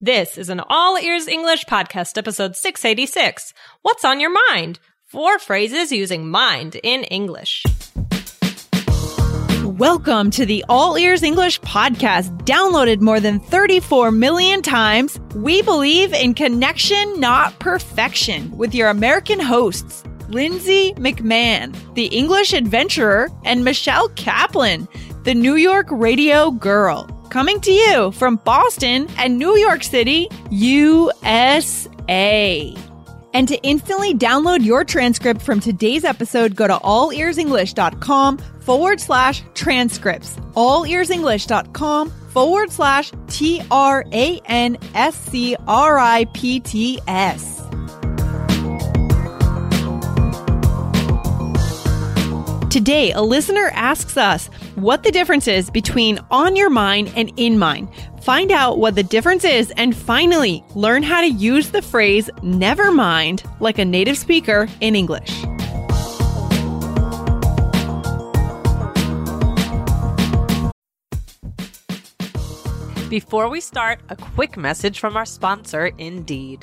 This is an All Ears English podcast, episode 686. What's on your mind? Four phrases using mind in English. Welcome to the All Ears English podcast, downloaded more than 34 million times. We believe in connection, not perfection, with your American hosts, Lindsay McMahon, the English adventurer, and Michelle Kaplan, the New York radio girl. Coming to you from Boston and New York City, USA. And to instantly download your transcript from today's episode, go to allearsenglish.com forward slash transcripts. Allearsenglish.com forward slash T R A N S C R I P T S. Today, a listener asks us what the difference is between on your mind and in mind. Find out what the difference is and finally learn how to use the phrase never mind like a native speaker in English. Before we start, a quick message from our sponsor, Indeed.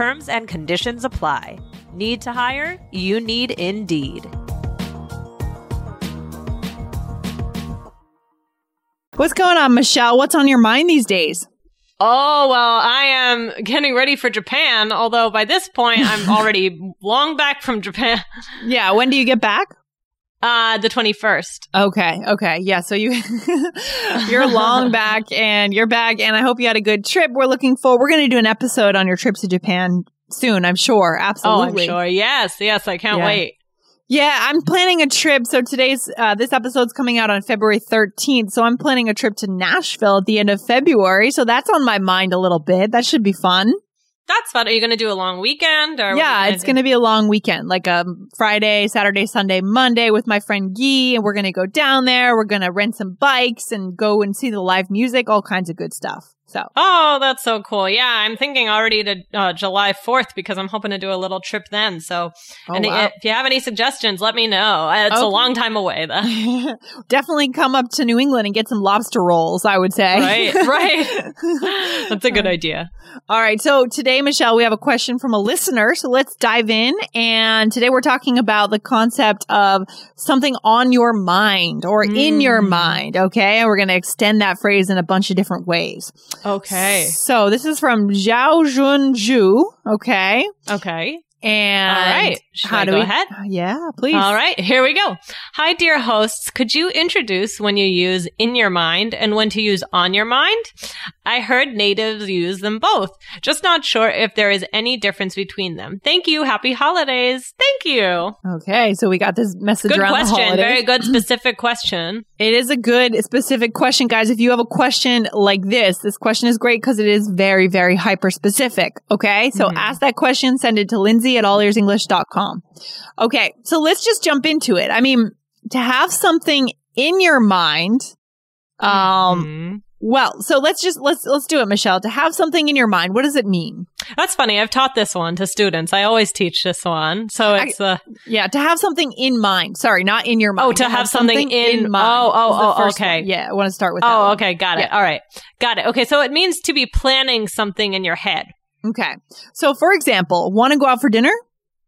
Terms and conditions apply. Need to hire? You need Indeed. What's going on, Michelle? What's on your mind these days? Oh, well, I am getting ready for Japan, although by this point I'm already long back from Japan. Yeah, when do you get back? Uh, the 21st. Okay, okay. Yeah, so you you're long back and you're back and I hope you had a good trip. We're looking forward. We're going to do an episode on your trip to Japan soon, I'm sure. Absolutely. Oh, I'm sure. Yes, yes, I can't Yeah. wait. Yeah, I'm planning a trip. So today's uh, this episode's coming out on February 13th. So I'm planning a trip to Nashville at the end of February. So that's on my mind a little bit. That should be fun. That's fun. Are you going to do a long weekend or? yeah, you it's going to be a long weekend, like a Friday, Saturday, Sunday, Monday with my friend Guy, and we're going to go down there. We're going to rent some bikes and go and see the live music, all kinds of good stuff. So Oh, that's so cool. Yeah, I'm thinking already to uh, July 4th because I'm hoping to do a little trip then. So, Oh, and wow. if you have any suggestions, let me know. Uh, It's a long time away though. definitely come up to New England and get some lobster rolls, I would say. Right, right. That's a good idea. All right. So today, Michelle, we have a question from a listener. So let's dive in. And today we're talking about the concept of something on your mind or in your Mm. mind. Okay. And we're going to extend that phrase in a bunch of different ways. Okay. So this is from Zhao Jun Ju. Okay. Okay. And All right. Should how I do we? ahead? Yeah, please. All right, here we go. Hi, dear hosts. Could you introduce when you use in your mind and when to use on your mind? I heard natives use them both. Just not sure if there is any difference between them. Thank you. Happy holidays. Thank you. Okay. So we got this message Good around the question. Very good specific question. It is a good specific question, guys. If you have a question like this, this question is great because it is very, very hyper specific. Okay. So Mhm. ask that question, send it to Lindsay at allearsenglish.com. Okay. So let's just jump into it. I mean, to have something in your mind, um, Mhm. Well, so let's just, let's, let's do it, Michelle. To have something in your mind, what does it mean? That's funny. I've taught this one to students. I always teach this one. So I- it's uh, Yeah. To have something in mind. Sorry, not in your mind. Oh, to have something in- mind. oh, oh, oh, okay. one. Yeah. I want to start with that. oh, okay. Got it. Yeah. All right. Got it. Okay. So it means to be planning something in your head. Okay. So for example, want to go out for dinner?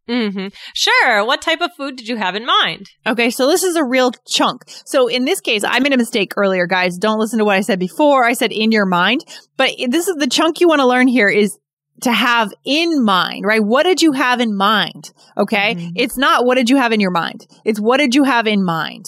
Hmm Sure. What type of food did you have in mind? Okay, so this is a real chunk. So in this case, I made a mistake earlier, guys. Don't listen to what I said before. I said in your mind, but this is the chunk you want to learn here is to have in mind, right? What did you have in mind? Okay. Mhm. It's not what did you have in your mind. It's what did you have in mind?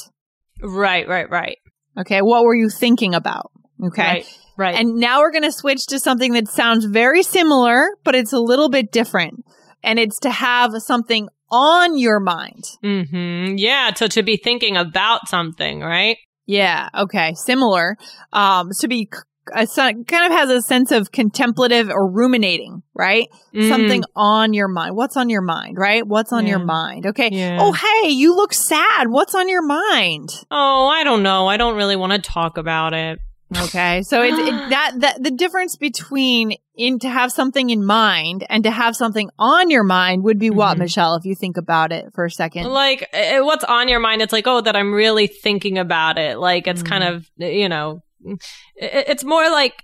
Right, right, right. Okay. What were you thinking about? Okay. Right, right. And now we're going to switch to something that sounds very similar, but it's a little bit different. And it's to have something on your mind. hmm Yeah, so to be thinking about something, right? Yeah. Okay. Similar. Um, to be a, kind of has a sense of contemplative or ruminating, right? Mm. Something on your mind. What's on your mind, right? What's on your mind? Okay. Yeah. Oh, hey, you look sad. What's on your mind? Oh, I don't know. I don't really want to talk about it. Okay. So it's it, that, that, the difference between in to have something in mind and to have something on your mind would be what, Mhm. Michelle, if you think about it for a second? Like, eh, what's on your mind? It's like, oh, that I'm really thinking about it. Like, it's kind Mm. of, you know, i- it's more like,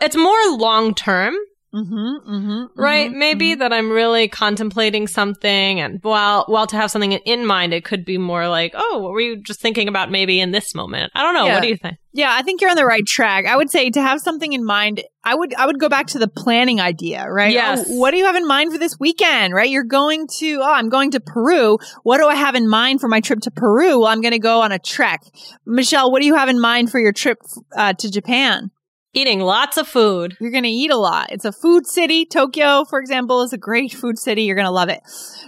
it's more long term, Mm-hmm, mm-hmm, right? mhm, Maybe mhm. that I'm really contemplating something, and while while to have something in mind, it could be more like, oh, what were you just thinking about maybe in this moment? I don't know. Yeah. What do you think? Yeah, I think you're on the right track. I would say to have something in mind, I would I would go back to the planning idea, right? Yes. Oh, what do you have in mind for this weekend, right? You're going to oh, I'm going to Peru. What do I have in mind for my trip to Peru? Well, I'm going to go on a trek. Michelle, what do you have in mind for your trip uh, to Japan? Eating lots of food. You're going to eat a lot. It's a food city. Tokyo, for example, is a great food city. You're going to love it.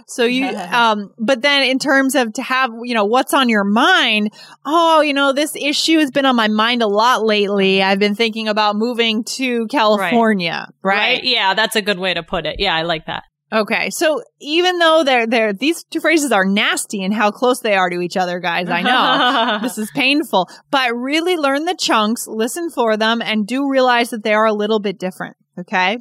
So you, um, but then in terms of to have, you know, what's on your mind? Oh, you know, this issue has been on my mind a lot lately. I've been thinking about moving to California, right? Yeah, that's a good way to put it. Yeah, I like that. Okay. So even though they're, they're, these two phrases are nasty and how close they are to each other, guys, I know. this is painful, but really learn the chunks, listen for them, and do realize that they are a little bit different. Okay.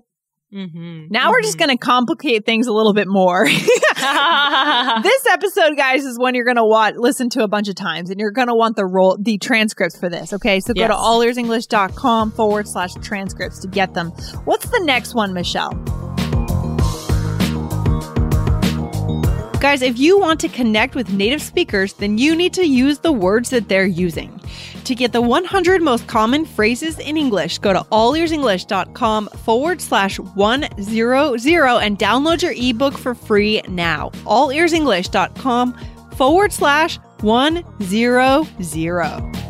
mm-hmm. Now we're just going to complicate things a little bit more. this episode, guys, is one you're going to want listen to a bunch of times, and you're going to want the roll the transcripts for this. Okay, so go to Yes. allearsenglish.com forward slash transcripts to get them. What's the next one, Michelle? Guys, if you want to connect with native speakers, then you need to use the words that they're using. To get the 100 most common phrases in English, go to allearsenglish.com forward slash 100 and download your ebook for free now. Allearsenglish.com forward slash 100.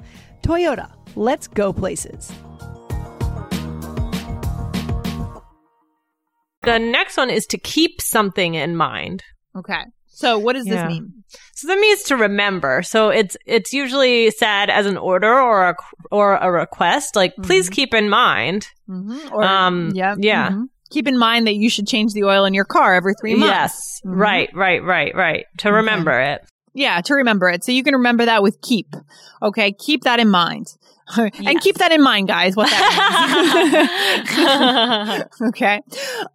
Toyota, let's go places. the next one is to keep something in mind. Okay. So, what does Yeah. this mean? So that means to remember. So it's it's usually said as an order or a or a request, like please Mhm. keep in mind. Mm-hmm. Um, yeah. yeah. mhm. Keep in mind that you should change the oil in your car every three months. Yes, Mhm. right, right, right, right. To Okay. remember it. Yeah, to remember it. So you can remember that with keep. Okay, keep that in mind. and Yes. keep that in mind, guys, what that means. okay.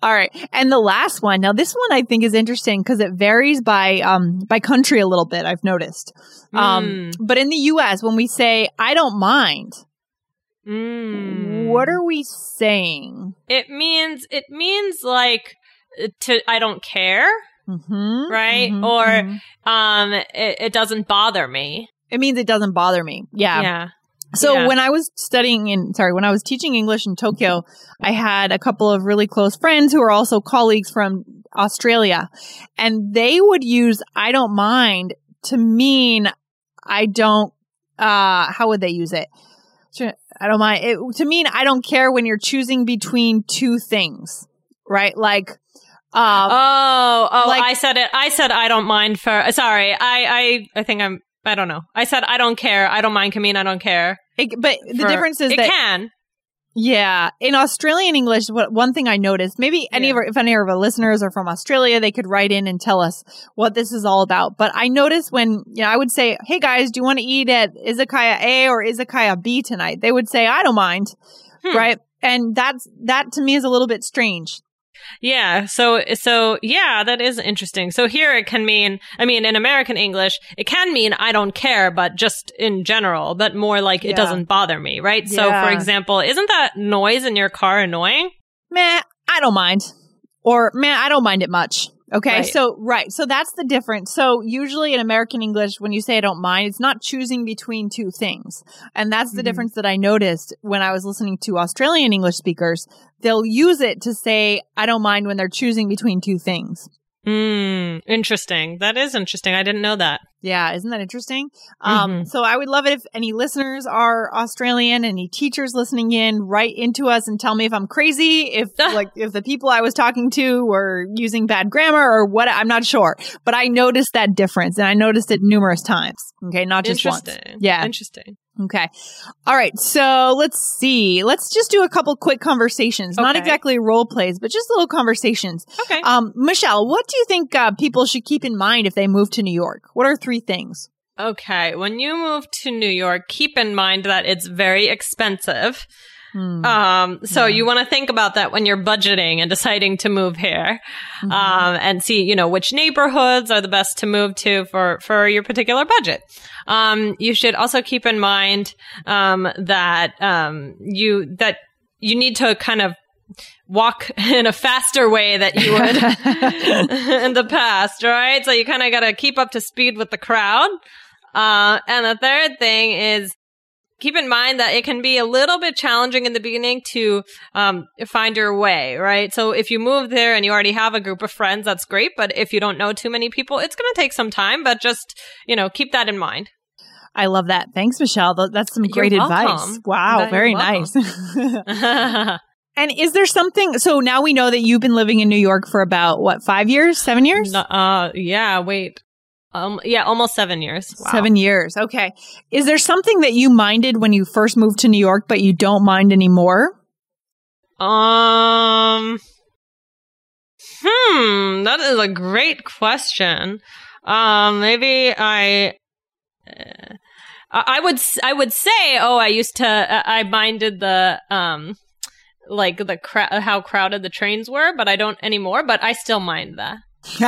All right. And the last one. Now this one I think is interesting because it varies by um by country a little bit, I've noticed. Um Mm. but in the US when we say I don't mind, Mm. what are we saying? it means? It means like to I don't care. Mhm, Right? mhm, Or- mhm. Um, it, it doesn't bother me. it means it doesn't bother me. Yeah. Yeah. So Yeah. when I was studying in, sorry, when I was teaching English in Tokyo, I had a couple of really close friends who are also colleagues from Australia. And they would use I don't mind to mean I don't, uh, how would they use it? I don't mind. It, to mean I don't care when you're choosing between two things, right? Like, Um, Oh, oh, like- I said it. I said I don't mind for. Sorry, I, I, I think I'm. I don't know. I said I don't care. I don't mind mean I don't care. it- but the difference is it that can. Yeah, in Australian English, what one thing I noticed, maybe any of our, if any of our listeners are from Australia, they could write in and tell us what this is all about. But I noticed when, you know, I would say, "Hey guys, do you want to eat at Izakaya A or Izakaya B tonight?" They would say, "I don't mind," Hmm. right? And that's that to me is a little bit strange. Yeah. So, so yeah, that is interesting. So here it can mean, I mean, in American English, it can mean I don't care, but just in general, but more like Yeah. it doesn't bother me, right? So, for example, isn't that noise in your car annoying? Meh, I don't mind, or man, I don't mind it much. Okay, Right. so right, so that's the difference. So usually in American English, when you say I don't mind, it's not choosing between two things, and that's the Mhm. difference that I noticed when I was listening to Australian English speakers. They'll use it to say I don't mind when they're choosing between two things. Hmm. Interesting. That is interesting. I didn't know that. Yeah, isn't that interesting? Um, Mhm. so I would love it if any listeners are Australian, any teachers listening in, write into us and tell me if I'm crazy, if like if the people I was talking to were using bad grammar or what. I'm not sure, but I noticed that difference, and I noticed it numerous times. Okay, not just once. Interesting. Yeah. Interesting. Okay. All right. So let's see. Let's just do a couple quick conversations. Not exactly role plays, but just little conversations. Okay. Um, Michelle, what do you think uh, people should keep in mind if they move to New York? What are three things? Okay. When you move to New York, keep in mind that it's very expensive. Hmm. Um, so Yeah. you want to think about that when you're budgeting and deciding to move here. Mhm. Um, and see, you know, which neighborhoods are the best to move to for, for your particular budget. Um, you should also keep in mind, um, that, um, you, that you need to kind of walk in a faster way that you would in the past, right? So you kind of got to keep up to speed with the crowd. Uh, and the third thing is keep in mind that it can be a little bit challenging in the beginning to um, find your way, right? So if you move there and you already have a group of friends, that's great. But if you don't know too many people, it's going to take some time. But just you know, keep that in mind. I love that. Thanks, Michelle. That's some great advice. Wow, You're very nice. and is there something? So now we know that you've been living in New York for about what, five years, seven years? Uh, yeah. Wait. Um, yeah, almost seven years. Wow. Seven years. Okay. Is there something that you minded when you first moved to New York, but you don't mind anymore? Um. Hmm. That is a great question. Um. Maybe I. Uh, I would. s- I would say. Oh, I used to. uh, I minded the. Um. Like the cra- how crowded the trains were, but I don't anymore. But I still mind that.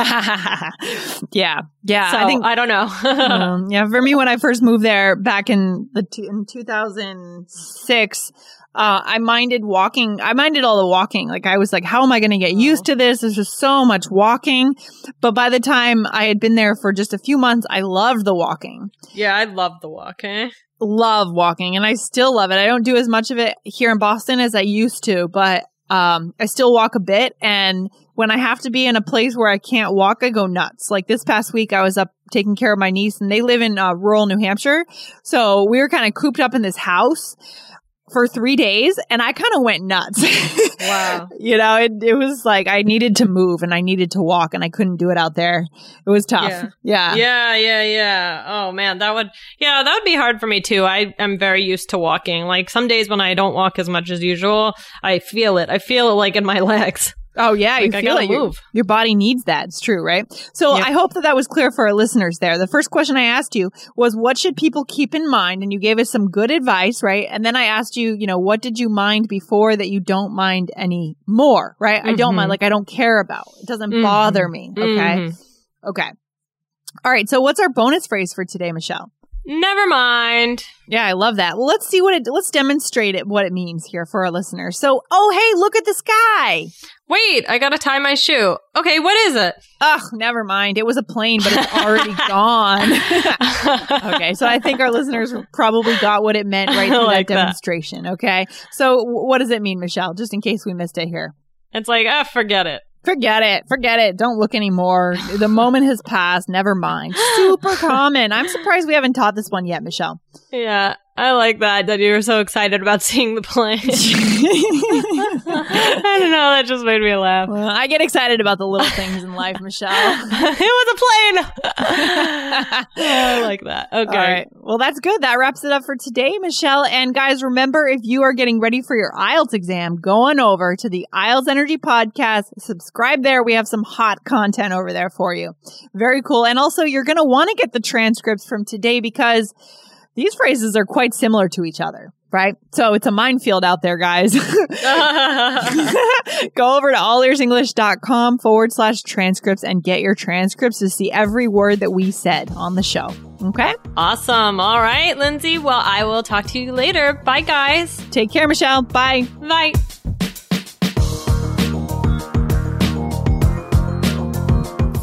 yeah. Yeah. so I think I don't know. um, yeah, for me, when I first moved there back in the two, in 2006, uh, I minded walking. I minded all the walking. Like I was like, how am I going to get used to this? There's just so much walking. But by the time I had been there for just a few months, I loved the walking. yeah, I love the walk. Eh? Love walking, and I still love it. I don't do as much of it here in Boston as I used to, but um, I still walk a bit. And when I have to be in a place where I can't walk, I go nuts. Like this past week, I was up taking care of my niece, and they live in uh, rural New Hampshire. So we were kind of cooped up in this house for three days, and I kind of went nuts. Wow. you know, it, it was like I needed to move and I needed to walk, and I couldn't do it out there. It was tough. Yeah. Yeah. Yeah, yeah, yeah. Oh man, that would yeah, that would be hard for me too. I am very used to walking. Like some days when I don't walk as much as usual, I feel it. I feel it like in my legs. Oh yeah, Like, you I feel it. Your- move. Your, body needs that. It's true, right? So Yep. I hope that that was clear for our listeners there. The first question I asked you was, what should people keep in mind? And you gave us some good advice, right? And then I asked you, you know, what did you mind before that you don't mind anymore, right? I don't Mhm. mind, like I don't care about. It doesn't Mhm. bother me. Okay. Mhm. Okay. All right. So what's our bonus phrase for today, Michelle? Never mind. Yeah, I love that. Well, let's see what it, let's demonstrate it, what it means here for our listeners. So, oh, hey, look at the sky. Wait, I gotta tie my shoe. Okay, what is it? Ugh, never mind. It was a plane, but it's already gone. okay, so I think our listeners probably got what it meant right through like that that. demonstration. Okay, so what does it mean, Michelle? Just in case we missed it here. It's like, ah, forget it. Forget it. Forget it. Don't look anymore. The moment has passed. Never mind. Super common. I'm surprised we haven't taught this one yet, Michelle. Yeah. I like that, that you were so excited about seeing the plane. I don't know, that just made me laugh. Well, I get excited about the little things in life, Michelle. it was a plane. I like that. Okay. All right. Well, that's good. That wraps it up for today, Michelle. And guys, remember if you are getting ready for your IELTS exam, go on over to the IELTS Energy Podcast. Subscribe there. We have some hot content over there for you. Very cool. And also, you're going to want to get the transcripts from today because these phrases are quite similar to each other right? So it's a minefield out there, guys. Go over to allearsenglish.com forward slash transcripts and get your transcripts to see every word that we said on the show. Okay? Awesome. All right, Lindsay. Well, I will talk to you later. Bye, guys. Take care, Michelle. Bye. Bye.